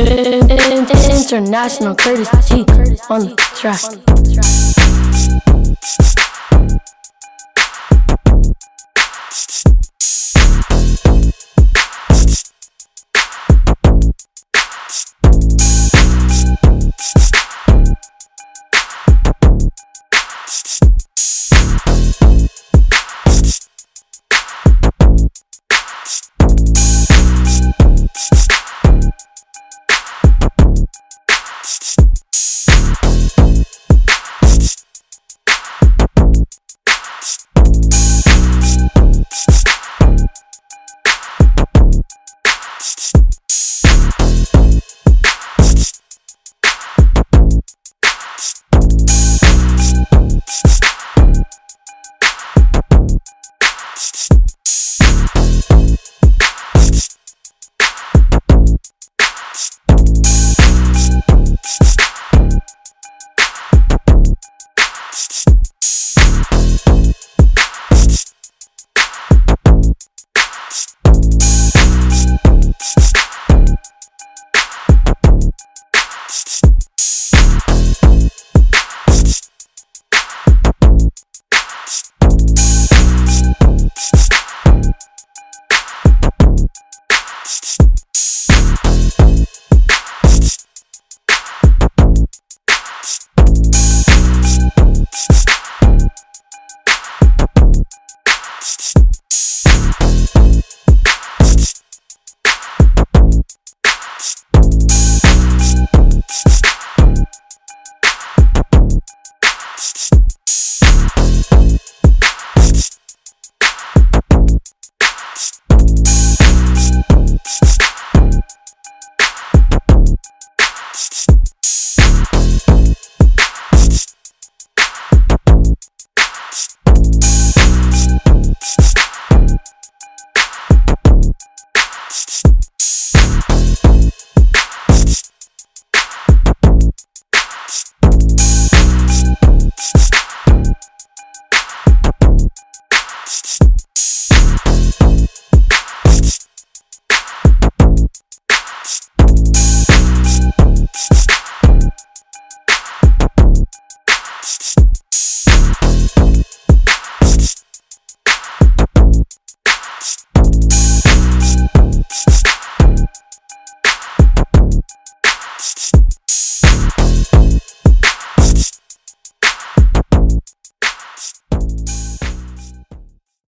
International Curtis G on the track.